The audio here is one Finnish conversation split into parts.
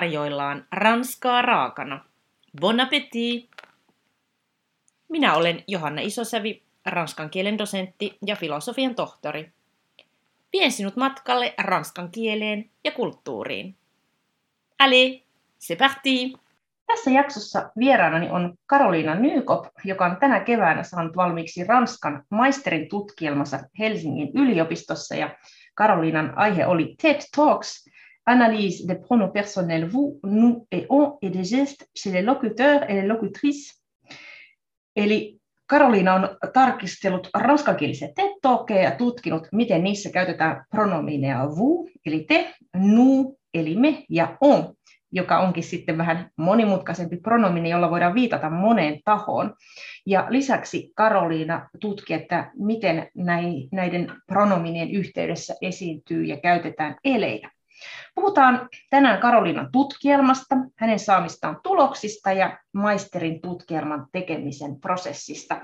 tarjoillaan ranskaa raakana. Bon appétit! Minä olen Johanna Isosävi, ranskan kielen dosentti ja filosofian tohtori. Vien sinut matkalle ranskan kieleen ja kulttuuriin. Allez, c'est parti! Tässä jaksossa vieraanani on Karoliina Nykop, joka on tänä keväänä saanut valmiiksi Ranskan maisterin tutkielmansa Helsingin yliopistossa. Ja Karoliinan aihe oli TED Talks, analyse des pronoms personnels vous, nous et on et des gestes chez les locuteurs et les locutrices. Eli Karoliina on tarkistellut ranskankielisiä TED ja tutkinut, miten niissä käytetään pronomineja vous, eli te, nous, eli me, ja on, joka onkin sitten vähän monimutkaisempi pronomini, jolla voidaan viitata moneen tahoon. Ja lisäksi Karoliina tutki, että miten näiden pronominien yhteydessä esiintyy ja käytetään eleitä. Puhutaan tänään Karoliinan tutkielmasta, hänen saamistaan tuloksista ja maisterin tutkielman tekemisen prosessista.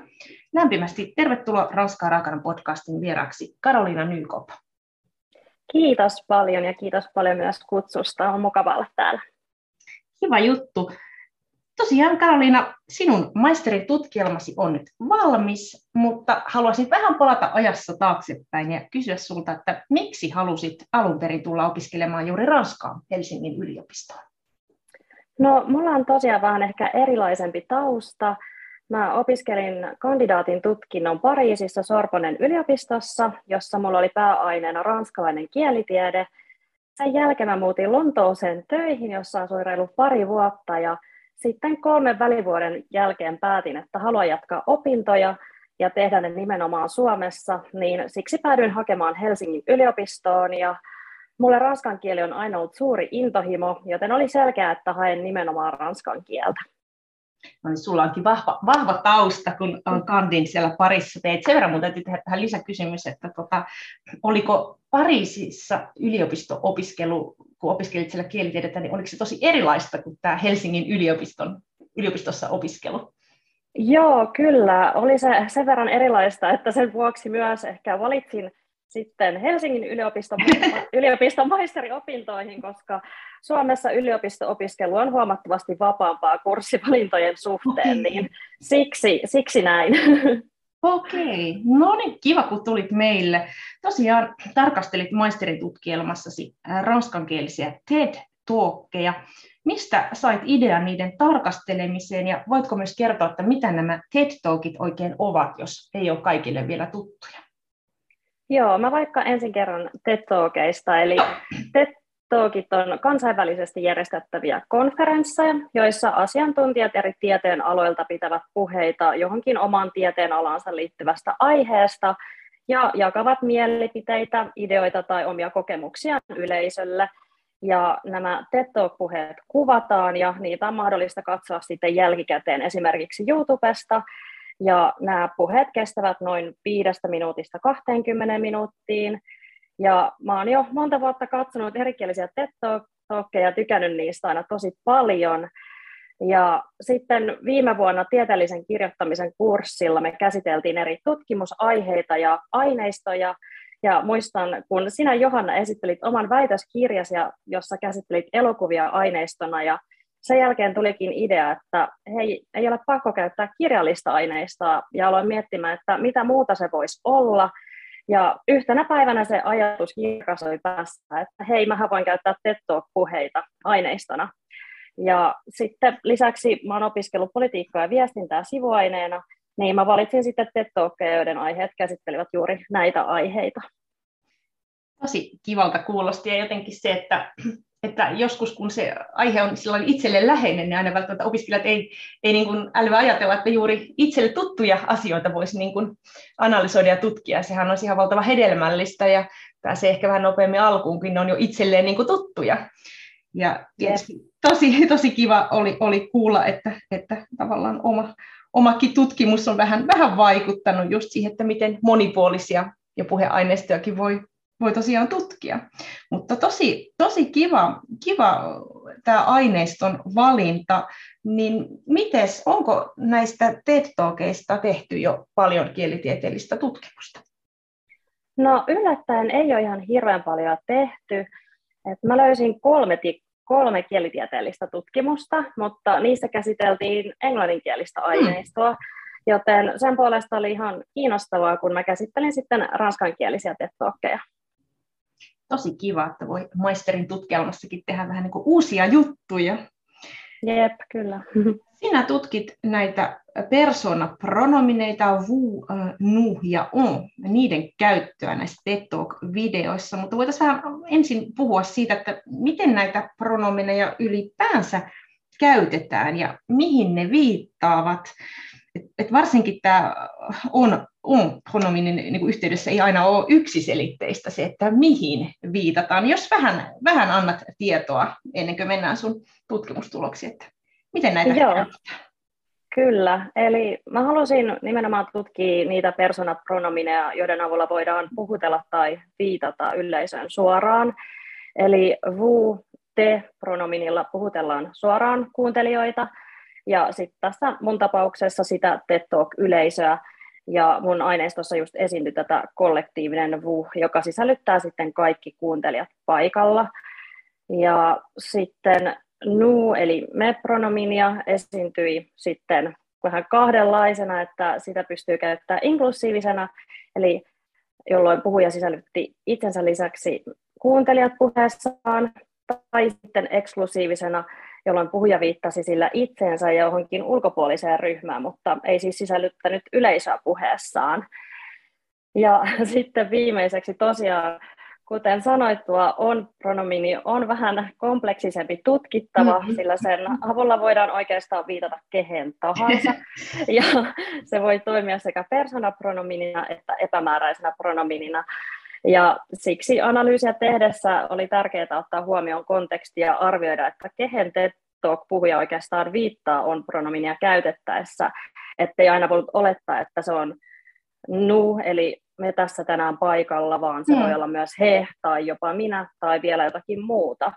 Lämpimästi tervetuloa Ranskaa raakanan podcastin vieraksi Karoliina Nykop. Kiitos paljon ja kiitos paljon myös kutsusta. On mukava olla täällä. Kiva juttu. Tosiaan Karoliina, sinun maisterin tutkielmasi on nyt valmis, mutta haluaisin vähän palata ajassa taaksepäin ja kysyä sinulta, että miksi halusit alun perin tulla opiskelemaan juuri Ranskaan Helsingin yliopistoon? No, mulla on tosiaan vähän ehkä erilaisempi tausta. Mä opiskelin kandidaatin tutkinnon Pariisissa Sorbonen yliopistossa, jossa mulla oli pääaineena ranskalainen kielitiede. Sen jälkeen mä muutin Lontooseen töihin, jossa asuin reilu pari vuotta ja sitten kolmen välivuoden jälkeen päätin, että haluan jatkaa opintoja ja tehdä ne nimenomaan Suomessa, niin siksi päädyin hakemaan Helsingin yliopistoon ja mulle ranskan kieli on aina ollut suuri intohimo, joten oli selkeää, että haen nimenomaan ranskan kieltä. No niin, sulla onkin vahva, vahva tausta, kun on kandin siellä Pariisissa. Teit sen verran, mutta täytyy tehdä tähän lisäkysymys, että tota, oliko Pariisissa yliopisto-opiskelu, kun opiskelit siellä kielitiedettä, niin oliko se tosi erilaista kuin tämä Helsingin yliopiston, yliopistossa opiskelu? Joo, kyllä. Oli se sen verran erilaista, että sen vuoksi myös ehkä valitsin sitten Helsingin yliopiston, yliopiston maisteriopintoihin, koska Suomessa yliopisto-opiskelu on huomattavasti vapaampaa kurssivalintojen suhteen, niin siksi, siksi näin. Okei, no niin, kiva kun tulit meille. Tosiaan tarkastelit maisteritutkielmassasi ranskankielisiä TED-tuokkeja. Mistä sait idean niiden tarkastelemiseen ja voitko myös kertoa, että mitä nämä TED-talkit oikein ovat, jos ei ole kaikille vielä tuttuja? Joo, mä vaikka ensin kerron TED-talkeista, eli TED Talkit on kansainvälisesti järjestettäviä konferensseja, joissa asiantuntijat eri tieteen aloilta pitävät puheita johonkin oman tieteen alansa liittyvästä aiheesta ja jakavat mielipiteitä, ideoita tai omia kokemuksia yleisölle. Ja nämä TED Talk-puheet kuvataan ja niitä on mahdollista katsoa sitten jälkikäteen esimerkiksi YouTubesta. Ja nämä puheet kestävät noin viidestä minuutista 20 minuuttiin. Ja mä oon jo monta vuotta katsonut erikielisiä TED-talkkeja ja tykännyt niistä aina tosi paljon. Ja sitten viime vuonna tieteellisen kirjoittamisen kurssilla me käsiteltiin eri tutkimusaiheita ja aineistoja. Ja muistan, kun sinä Johanna esittelit oman väitöskirjasi, jossa käsittelit elokuvia aineistona ja sen jälkeen tulikin idea, että hei, ei ole pakko käyttää kirjallista aineistoa ja aloin miettimään, että mitä muuta se voisi olla – ja yhtenä päivänä se ajatus kirkasoi päässä, että hei, mä voin käyttää TED puheita aineistona. Ja sitten lisäksi mä oon opiskellut politiikkaa ja viestintää sivuaineena, niin mä valitsin sitten TED joiden aiheet käsittelivät juuri näitä aiheita. Tosi kivalta kuulosti ja jotenkin se, että että joskus kun se aihe on itselle läheinen, niin aina välttämättä opiskelijat ei, ei niin kuin älyä ajatella, että juuri itselle tuttuja asioita voisi niin kuin analysoida ja tutkia. Sehän on ihan valtava hedelmällistä ja pääsee ehkä vähän nopeammin alkuun, kun ne on jo itselleen niin kuin tuttuja. Ja tietysti tosi, tosi kiva oli, oli kuulla, että, että tavallaan oma, omakin tutkimus on vähän, vähän vaikuttanut just siihen, että miten monipuolisia ja puheaineistojakin voi, voi tosiaan tutkia. Mutta tosi, tosi kiva, kiva tämä aineiston valinta. Niin mites, onko näistä ted tehty jo paljon kielitieteellistä tutkimusta? No yllättäen ei ole ihan hirveän paljon tehty. Et mä löysin kolme kolme kielitieteellistä tutkimusta, mutta niissä käsiteltiin englanninkielistä hmm. aineistoa, joten sen puolesta oli ihan kiinnostavaa, kun mä käsittelin sitten ranskankielisiä tettokkeja. Tosi kiva, että voi maisterin tutkielmassakin tehdä vähän niin kuin uusia juttuja. Jep, kyllä. Sinä tutkit näitä persona-pronomineita vous, nous ja on, niiden käyttöä näissä TED Talk-videoissa, mutta voitaisiin vähän ensin puhua siitä, että miten näitä pronomineja ylipäänsä käytetään ja mihin ne viittaavat. Et, et varsinkin tämä on, on pronominen niin yhteydessä ei aina ole yksiselitteistä se, että mihin viitataan. Jos vähän, vähän annat tietoa ennen kuin mennään sun tutkimustuloksiin, että miten näitä Joo. käytetään? Kyllä, eli mä halusin nimenomaan tutkia niitä persona-pronomineja, joiden avulla voidaan puhutella tai viitata yleisöön suoraan. Eli vu, te pronominilla puhutellaan suoraan kuuntelijoita, ja sitten tässä mun tapauksessa sitä TED Talk-yleisöä, ja mun aineistossa just esiintyi tätä kollektiivinen vu, joka sisällyttää sitten kaikki kuuntelijat paikalla. Ja sitten nu, eli me-pronominia esiintyi sitten vähän kahdenlaisena, että sitä pystyy käyttämään inklusiivisena, eli jolloin puhuja sisällytti itsensä lisäksi kuuntelijat puheessaan, tai sitten eksklusiivisena, jolloin puhuja viittasi sillä itseensä johonkin ulkopuoliseen ryhmään, mutta ei siis sisällyttänyt yleisöä puheessaan. Ja sitten viimeiseksi tosiaan kuten sanoittua, on pronomini on vähän kompleksisempi tutkittava, mm-hmm. sillä sen avulla voidaan oikeastaan viitata kehen tahansa. ja se voi toimia sekä persona-pronominina että epämääräisenä pronominina. Ja siksi analyysiä tehdessä oli tärkeää ottaa huomioon konteksti ja arvioida, että kehen puhuja oikeastaan viittaa on pronominia käytettäessä, ettei aina voinut olettaa, että se on nu, eli me tässä tänään paikalla, vaan se mm. voi olla myös he tai jopa minä tai vielä jotakin muuta.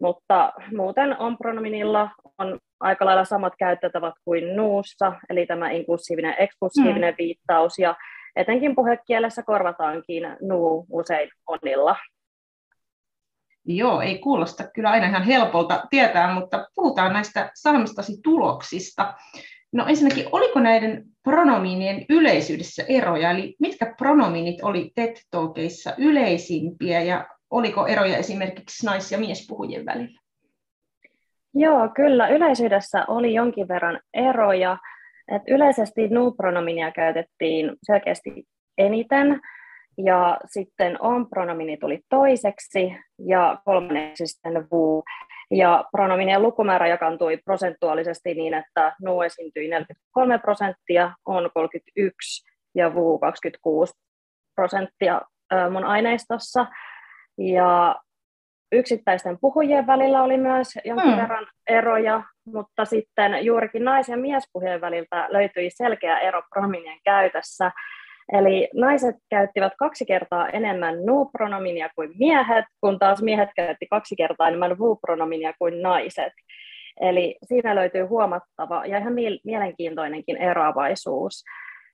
Mutta muuten on pronominilla on aika lailla samat käyttötavat kuin nuussa, eli tämä inklusiivinen eksklusiivinen mm. viittaus, ja etenkin puhekielessä korvataankin nuu usein onilla. Joo, ei kuulosta kyllä aina ihan helpolta tietää, mutta puhutaan näistä saamistasi tuloksista. No ensinnäkin, oliko näiden pronomiinien yleisyydessä eroja, eli mitkä pronomiinit oli ted yleisimpiä ja oliko eroja esimerkiksi nais- ja miespuhujien välillä? Joo, kyllä. Yleisyydessä oli jonkin verran eroja. Et yleisesti nu-pronominia käytettiin selkeästi eniten, ja sitten on-pronomini tuli toiseksi, ja kolmanneksi sitten vu. Ja pronominien lukumäärä jakantui prosentuaalisesti niin, että nu esiintyi 43 prosenttia, on 31 ja vu 26 prosenttia mun aineistossa. Ja yksittäisten puhujien välillä oli myös jonkin hmm. verran eroja, mutta sitten juurikin nais- ja miespuhujien väliltä löytyi selkeä ero pronominien käytössä. Eli naiset käyttivät kaksi kertaa enemmän nu-pronominia kuin miehet, kun taas miehet käytti kaksi kertaa enemmän vu-pronominia kuin naiset. Eli siinä löytyy huomattava ja ihan mielenkiintoinenkin eroavaisuus.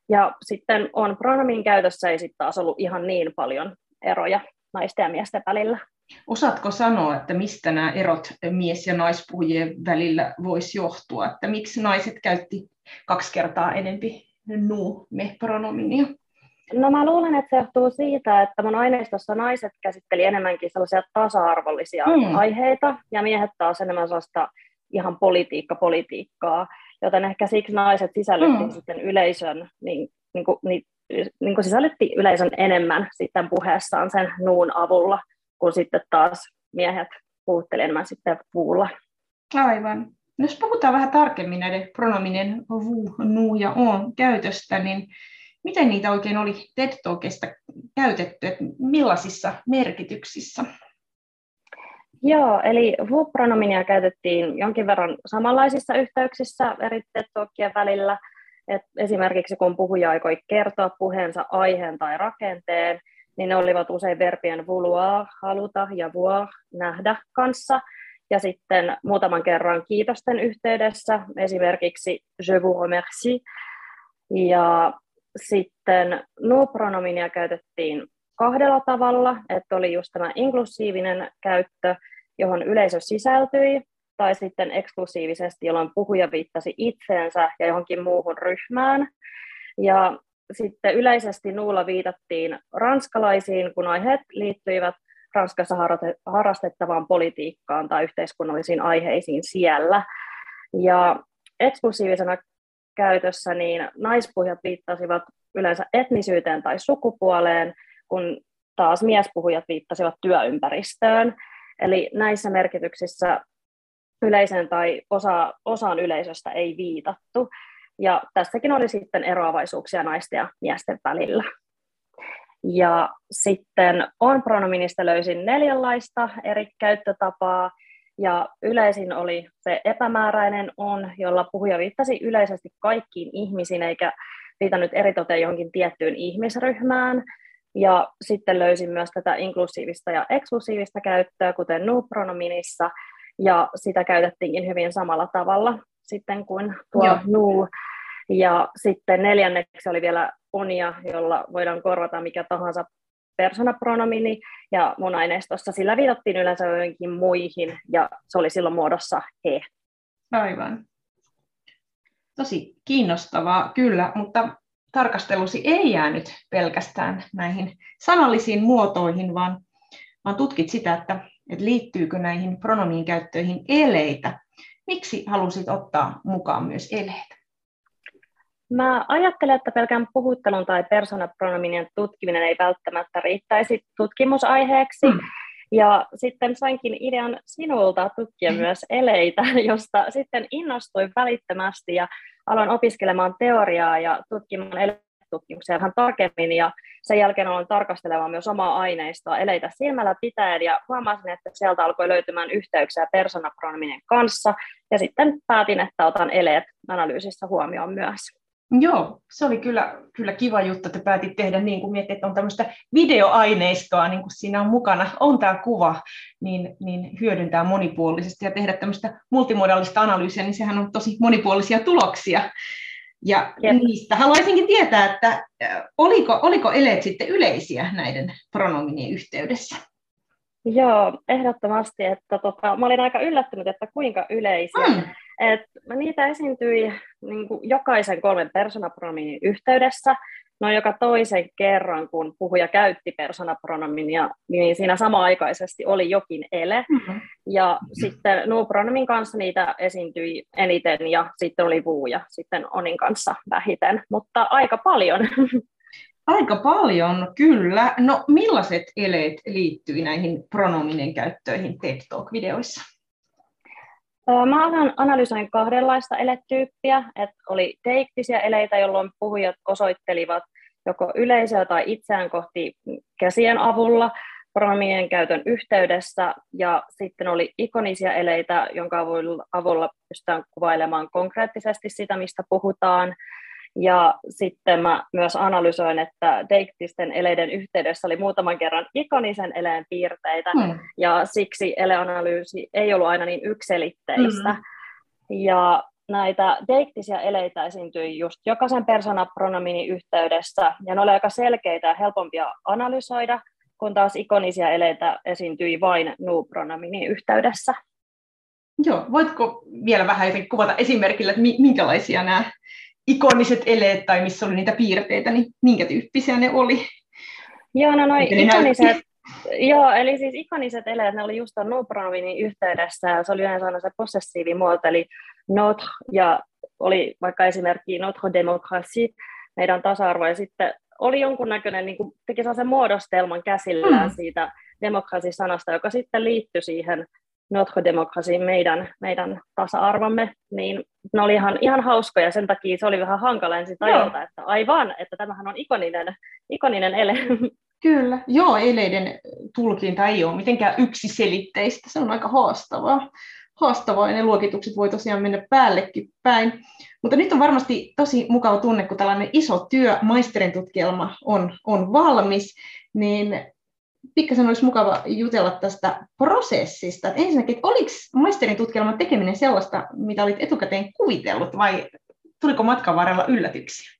Ja sitten on pronomin käytössä ei sitten taas ollut ihan niin paljon eroja naisten ja miesten välillä. Osaatko sanoa, että mistä nämä erot mies- ja naispuhujien välillä voisi johtua? Että miksi naiset käytti kaksi kertaa enempi nu-me-pronominia? No mä luulen, että se johtuu siitä, että mun aineistossa naiset käsitteli enemmänkin sellaisia tasa-arvollisia mm. aiheita ja miehet taas enemmän sellaista ihan politiikka-politiikkaa, joten ehkä siksi naiset sisällytti mm. sitten yleisön, niin, niin, kuin, niin, niin kuin sisällytti yleisön enemmän sitten puheessaan sen nuun avulla, kun sitten taas miehet puhutteli enemmän sitten puulla. Aivan. No jos puhutaan vähän tarkemmin näiden pronominen vu, nu ja on käytöstä, niin miten niitä oikein oli TED Talkista käytetty, että millaisissa merkityksissä? Joo, eli vu-pronominia käytettiin jonkin verran samanlaisissa yhteyksissä eri TED Talkien välillä. Et esimerkiksi kun puhuja aikoi kertoa puheensa aiheen tai rakenteen, niin ne olivat usein verbien vouloir, haluta, ja voir, nähdä kanssa. Ja sitten muutaman kerran kiitosten yhteydessä, esimerkiksi je vous remercie. Ja sitten nuo-pronominia käytettiin kahdella tavalla, että oli just tämä inklusiivinen käyttö johon yleisö sisältyi, tai sitten eksklusiivisesti, jolloin puhuja viittasi itseensä ja johonkin muuhun ryhmään. Ja sitten yleisesti nuulla viitattiin ranskalaisiin, kun aiheet liittyivät Ranskassa harrastettavaan politiikkaan tai yhteiskunnallisiin aiheisiin siellä. Ja eksklusiivisena käytössä niin naispuhujat viittasivat yleensä etnisyyteen tai sukupuoleen, kun taas miespuhujat viittasivat työympäristöön. Eli näissä merkityksissä yleisen tai osa, osaan yleisöstä ei viitattu. Ja tässäkin oli sitten eroavaisuuksia naisten ja miesten välillä. Ja sitten on pronominista löysin neljänlaista eri käyttötapaa, ja yleisin oli se epämääräinen on, jolla puhuja viittasi yleisesti kaikkiin ihmisiin, eikä viitannut eritoten johonkin tiettyyn ihmisryhmään. Ja sitten löysin myös tätä inklusiivista ja eksklusiivista käyttöä, kuten nu-pronominissa, ja sitä käytettiinkin hyvin samalla tavalla sitten kuin tuo Joo. nu. Ja sitten neljänneksi oli vielä onia, jolla voidaan korvata mikä tahansa persoonapronomini, ja mun aineistossa sillä viitattiin yleensä joihinkin muihin, ja se oli silloin muodossa he. Aivan. Tosi kiinnostavaa, kyllä, mutta tarkastelusi ei jäänyt pelkästään näihin sanallisiin muotoihin, vaan, vaan tutkit sitä, että, että liittyykö näihin pronomiin käyttöihin eleitä. Miksi halusit ottaa mukaan myös eleitä? Mä ajattelen, että pelkän puhuttelun tai persoonapronominien tutkiminen ei välttämättä riittäisi tutkimusaiheeksi. Mm. Ja sitten sainkin idean sinulta tutkia mm. myös eleitä, josta sitten innostuin välittömästi ja aloin opiskelemaan teoriaa ja tutkimaan eletutkimuksia vähän tarkemmin ja sen jälkeen aloin tarkastelemaan myös omaa aineistoa eleitä silmällä pitäen ja huomasin, että sieltä alkoi löytymään yhteyksiä persoonapronominen kanssa ja sitten päätin, että otan eleet analyysissä huomioon myös. Joo, se oli kyllä, kyllä kiva juttu, että päätit tehdä niin kuin mietit, että on tämmöistä videoaineistoa, niin kuin siinä on mukana, on tämä kuva, niin, niin hyödyntää monipuolisesti ja tehdä tämmöistä multimodaalista analyysiä, niin sehän on tosi monipuolisia tuloksia. Ja Jep. niistä haluaisinkin tietää, että oliko, oliko eleet sitten yleisiä näiden pronominien yhteydessä? Joo, ehdottomasti. Että tota, mä olin aika yllättynyt, että kuinka yleisiä. Mm. Et niitä esiintyi niin kuin jokaisen kolmen persoonapronomiinin yhteydessä, no joka toisen kerran, kun puhuja käytti persoonapronominia, niin siinä sama-aikaisesti oli jokin ele. Mm-hmm. Ja sitten nu-pronomin kanssa niitä esiintyi eniten ja sitten oli vuu ja sitten onin kanssa vähiten, mutta aika paljon. Aika paljon, kyllä. No millaiset eleet liittyy näihin pronominen käyttöihin TED Talk-videoissa? Mä analysoin kahdenlaista eletyyppiä, että oli teiktisiä eleitä, jolloin puhujat osoittelivat joko yleisöä tai itseään kohti käsien avulla pronomien käytön yhteydessä, ja sitten oli ikonisia eleitä, jonka avulla pystytään kuvailemaan konkreettisesti sitä, mistä puhutaan, ja sitten mä myös analysoin, että deiktisten eleiden yhteydessä oli muutaman kerran ikonisen eleen piirteitä, mm. ja siksi eleanalyysi ei ollut aina niin ykselitteistä. Mm. Ja näitä deiktisiä eleitä esiintyi just jokaisen persoonapronominin yhteydessä, ja ne oli aika selkeitä ja helpompia analysoida, kun taas ikonisia eleitä esiintyi vain nu-pronominin yhteydessä. Joo, voitko vielä vähän kuvata esimerkillä, että minkälaisia nämä ikoniset eleet tai missä oli niitä piirteitä, niin minkä tyyppisiä ne oli? Joo, no noin ikoniset, joo, eli siis ikoniset eleet, ne oli just tuon no yhteydessä, ja se oli yleensä aina se possessiivimuoto, eli notre, ja oli vaikka esimerkki notre démocratie, meidän tasa-arvo, ja sitten oli jonkunnäköinen, niin kuin teki sellaisen muodostelman käsillään mm. siitä demokrasi-sanasta, joka sitten liittyi siihen Notre Democracy, meidän, meidän tasa-arvomme, niin ne oli ihan, ihan hauskoja, sen takia se oli vähän hankala ensin tajuta, että aivan, että tämähän on ikoninen, ikoninen ele. Kyllä, joo, eleiden tulkinta ei ole mitenkään yksiselitteistä, se on aika haastavaa. Haastavaa, ja ne luokitukset voi tosiaan mennä päällekin päin. Mutta nyt on varmasti tosi mukava tunne, kun tällainen iso työ, maisterin tutkielma on, on valmis, niin pikkasen olisi mukava jutella tästä prosessista. Että ensinnäkin, että oliko maisterin tutkielman tekeminen sellaista, mitä olit etukäteen kuvitellut, vai tuliko matkan varrella yllätyksiä?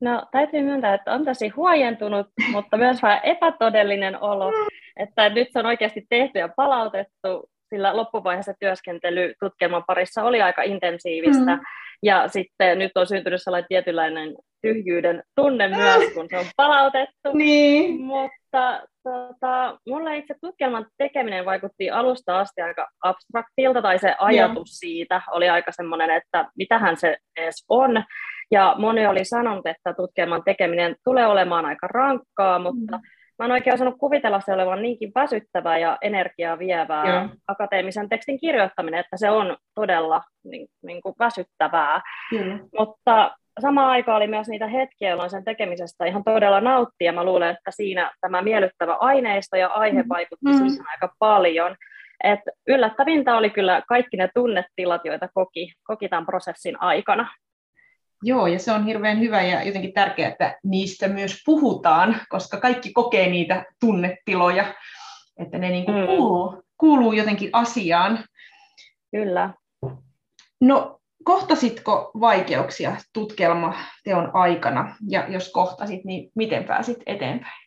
No täytyy myöntää, että on tosi huojentunut, mutta myös vähän epätodellinen olo. että nyt se on oikeasti tehty ja palautettu, sillä loppuvaiheessa työskentely tutkielman parissa oli aika intensiivistä. Mm. Ja sitten nyt on syntynyt sellainen tietynlainen tyhjyyden tunne myös, kun se on palautettu. Niin. Mutta tota, mulle itse tutkielman tekeminen vaikutti alusta asti aika abstraktilta, tai se ajatus Joo. siitä oli aika semmoinen, että mitähän se edes on. Ja moni oli sanonut, että tutkielman tekeminen tulee olemaan aika rankkaa, mutta mm. Mä en oikein osannut kuvitella se olevan niinkin väsyttävää ja energiaa vievää Joo. akateemisen tekstin kirjoittaminen, että se on todella niin, niin kuin väsyttävää. Mm. Mutta samaan aikaan oli myös niitä hetkiä, jolloin sen tekemisestä ihan todella nautti, ja mä luulen, että siinä tämä miellyttävä aineisto ja aihe mm. vaikutti mm. siihen aika paljon. Et yllättävintä oli kyllä kaikki ne tunnetilat, joita koki, koki tämän prosessin aikana. Joo, ja se on hirveän hyvä ja jotenkin tärkeää, että niistä myös puhutaan, koska kaikki kokee niitä tunnetiloja, että ne niin kuin mm. kuuluu, kuuluu jotenkin asiaan. Kyllä. No, kohtasitko vaikeuksia tutkielmateon aikana, ja jos kohtasit, niin miten pääsit eteenpäin?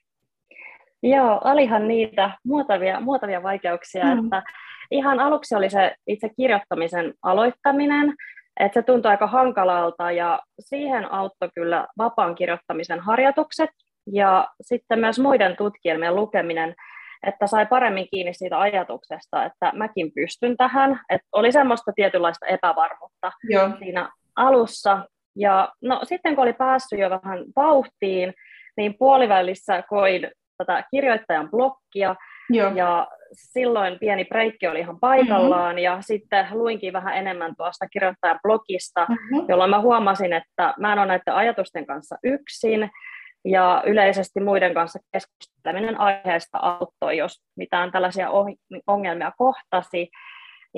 Joo, olihan niitä muotavia, muotavia vaikeuksia, mm. että ihan aluksi oli se itse kirjoittamisen aloittaminen, että se tuntui aika hankalalta ja siihen auttoi kyllä vapaan kirjoittamisen harjoitukset ja sitten myös muiden tutkielmien lukeminen, että sai paremmin kiinni siitä ajatuksesta, että mäkin pystyn tähän, että oli semmoista tietynlaista epävarmuutta Joo. siinä alussa. Ja no, sitten kun oli päässyt jo vähän vauhtiin, niin puolivälissä koin tätä kirjoittajan blokkia, Joo. ja silloin pieni breikki oli ihan paikallaan, mm-hmm. ja sitten luinkin vähän enemmän tuosta kirjoittajan blogista, mm-hmm. jolloin mä huomasin, että mä en ole näiden ajatusten kanssa yksin, ja yleisesti muiden kanssa keskusteleminen aiheesta auttoi, jos mitään tällaisia ongelmia kohtasi.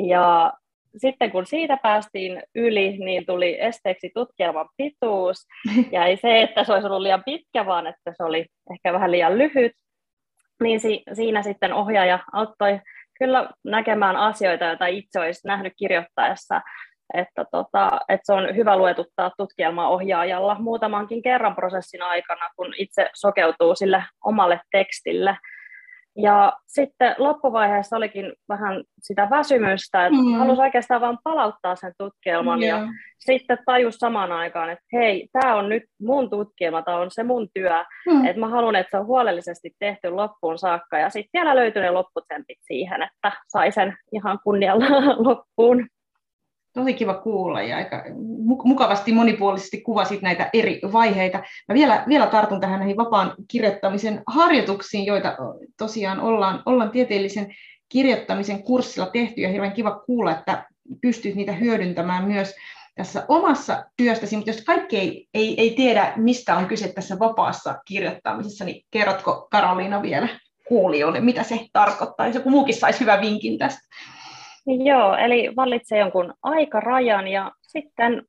Ja sitten kun siitä päästiin yli, niin tuli esteeksi tutkielman pituus. Ja ei se, että se olisi ollut liian pitkä, vaan että se oli ehkä vähän liian lyhyt. Niin si- siinä sitten ohjaaja auttoi kyllä näkemään asioita, joita itse olisi nähnyt kirjoittaessa että, tota, että se on hyvä luetuttaa tutkielmaa ohjaajalla muutamankin kerran prosessin aikana, kun itse sokeutuu sille omalle tekstille. Ja sitten loppuvaiheessa olikin vähän sitä väsymystä, että mm. halusi oikeastaan vain palauttaa sen tutkielman yeah. ja sitten tajus samaan aikaan, että hei, tämä on nyt mun tutkielma, tämä on se mun työ, mm. että mä haluan, että se on huolellisesti tehty loppuun saakka ja sitten vielä löytyi ne lopputsempit siihen, että sai sen ihan kunnialla loppuun tosi kiva kuulla ja aika mukavasti monipuolisesti kuvasit näitä eri vaiheita. Mä vielä, vielä tartun tähän näihin vapaan kirjoittamisen harjoituksiin, joita tosiaan ollaan, ollaan tieteellisen kirjoittamisen kurssilla tehty ja hirveän kiva kuulla, että pystyt niitä hyödyntämään myös tässä omassa työstäsi, mutta jos kaikki ei, ei, ei tiedä, mistä on kyse tässä vapaassa kirjoittamisessa, niin kerrotko Karoliina vielä kuulijoille, mitä se tarkoittaa, jos joku muukin saisi hyvän vinkin tästä? Joo, eli vallitsee jonkun aikarajan ja sitten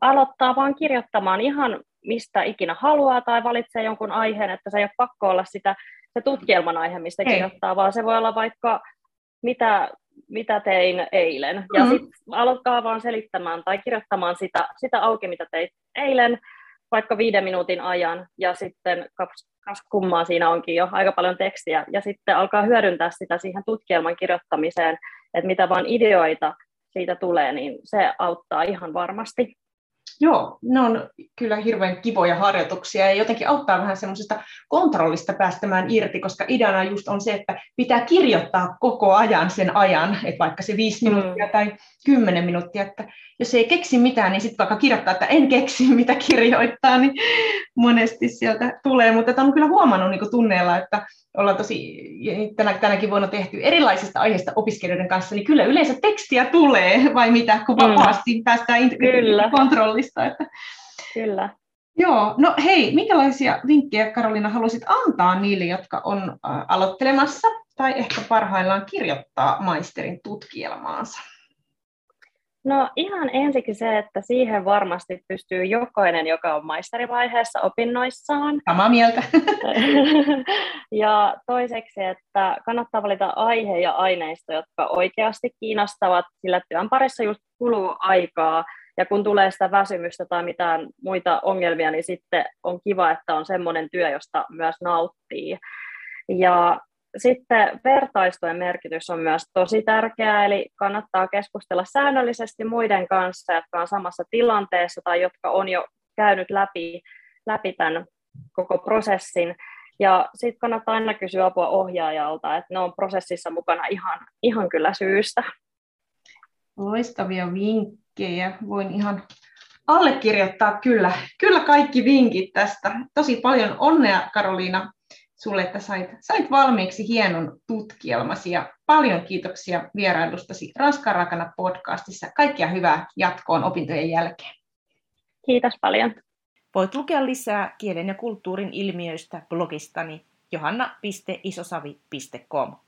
aloittaa vaan kirjoittamaan ihan mistä ikinä haluaa tai valitsee jonkun aiheen, että se ei ole pakko olla sitä se tutkielman aihe, mistä ei. kirjoittaa, vaan se voi olla vaikka mitä, mitä tein eilen. Ja mm-hmm. sitten aloittaa vaan selittämään tai kirjoittamaan sitä, sitä auki, mitä teit eilen, vaikka viiden minuutin ajan, ja sitten kas kummaa siinä onkin jo aika paljon tekstiä, ja sitten alkaa hyödyntää sitä siihen tutkielman kirjoittamiseen, että mitä vaan ideoita siitä tulee, niin se auttaa ihan varmasti. Joo, ne on kyllä hirveän kivoja harjoituksia ja jotenkin auttaa vähän semmoisesta kontrollista päästämään irti, koska ideana just on se, että pitää kirjoittaa koko ajan sen ajan, että vaikka se viisi mm. minuuttia tai kymmenen minuuttia, että jos ei keksi mitään, niin sitten vaikka kirjoittaa, että en keksi mitä kirjoittaa, niin monesti sieltä tulee, mutta on kyllä huomannut niin tunneella, että ollaan tosi tänä, tänäkin vuonna tehty erilaisista aiheista opiskelijoiden kanssa, niin kyllä yleensä tekstiä tulee, vai mitä, kun mm. vapaasti mm. päästään kyllä. kontrollista. Että... Kyllä. Joo, no hei, minkälaisia vinkkejä Karolina haluaisit antaa niille, jotka on aloittelemassa tai ehkä parhaillaan kirjoittaa maisterin tutkielmaansa? No ihan ensiksi se, että siihen varmasti pystyy jokainen, joka on maisterivaiheessa opinnoissaan. Samaa mieltä. ja toiseksi, että kannattaa valita aihe ja aineisto, jotka oikeasti kiinnostavat, sillä työn parissa just kuluu aikaa, ja kun tulee sitä väsymystä tai mitään muita ongelmia, niin sitten on kiva, että on semmoinen työ, josta myös nauttii. Ja sitten vertaistojen merkitys on myös tosi tärkeää, eli kannattaa keskustella säännöllisesti muiden kanssa, jotka on samassa tilanteessa tai jotka on jo käynyt läpi, läpi tämän koko prosessin. Ja sitten kannattaa aina kysyä apua ohjaajalta, että ne on prosessissa mukana ihan, ihan kyllä syystä. Loistavia vinkkejä. Voin ihan allekirjoittaa kyllä, kyllä kaikki vinkit tästä. Tosi paljon onnea Karoliina sulle, että sait, sait valmiiksi hienon tutkielmasi ja paljon kiitoksia vierailustasi Ranskan rakana podcastissa. Kaikkia hyvää jatkoon opintojen jälkeen. Kiitos paljon. Voit lukea lisää kielen ja kulttuurin ilmiöistä blogistani johanna.isosavi.com.